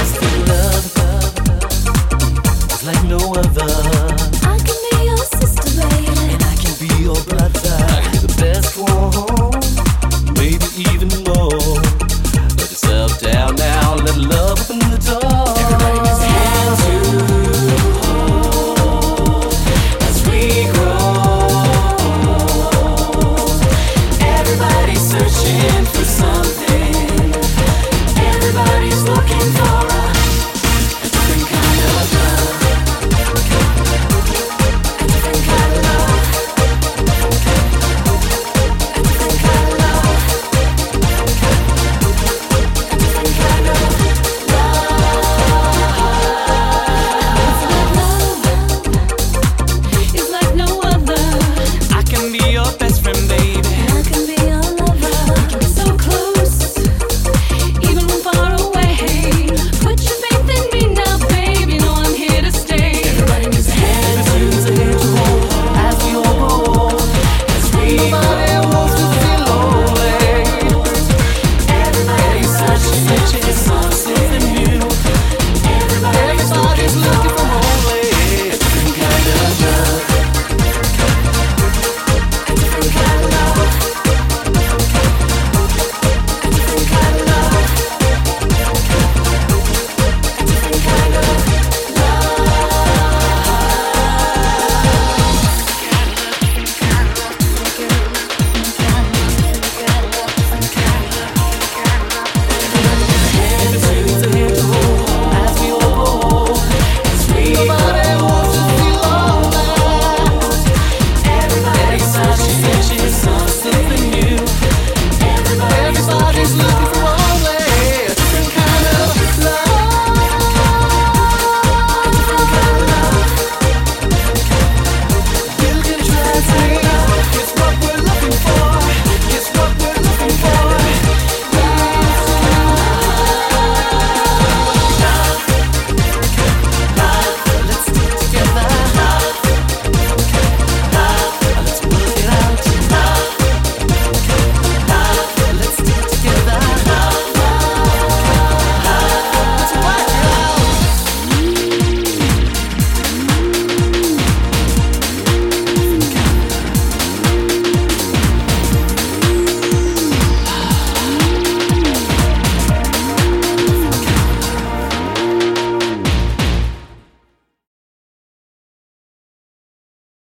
Yes. baby. Can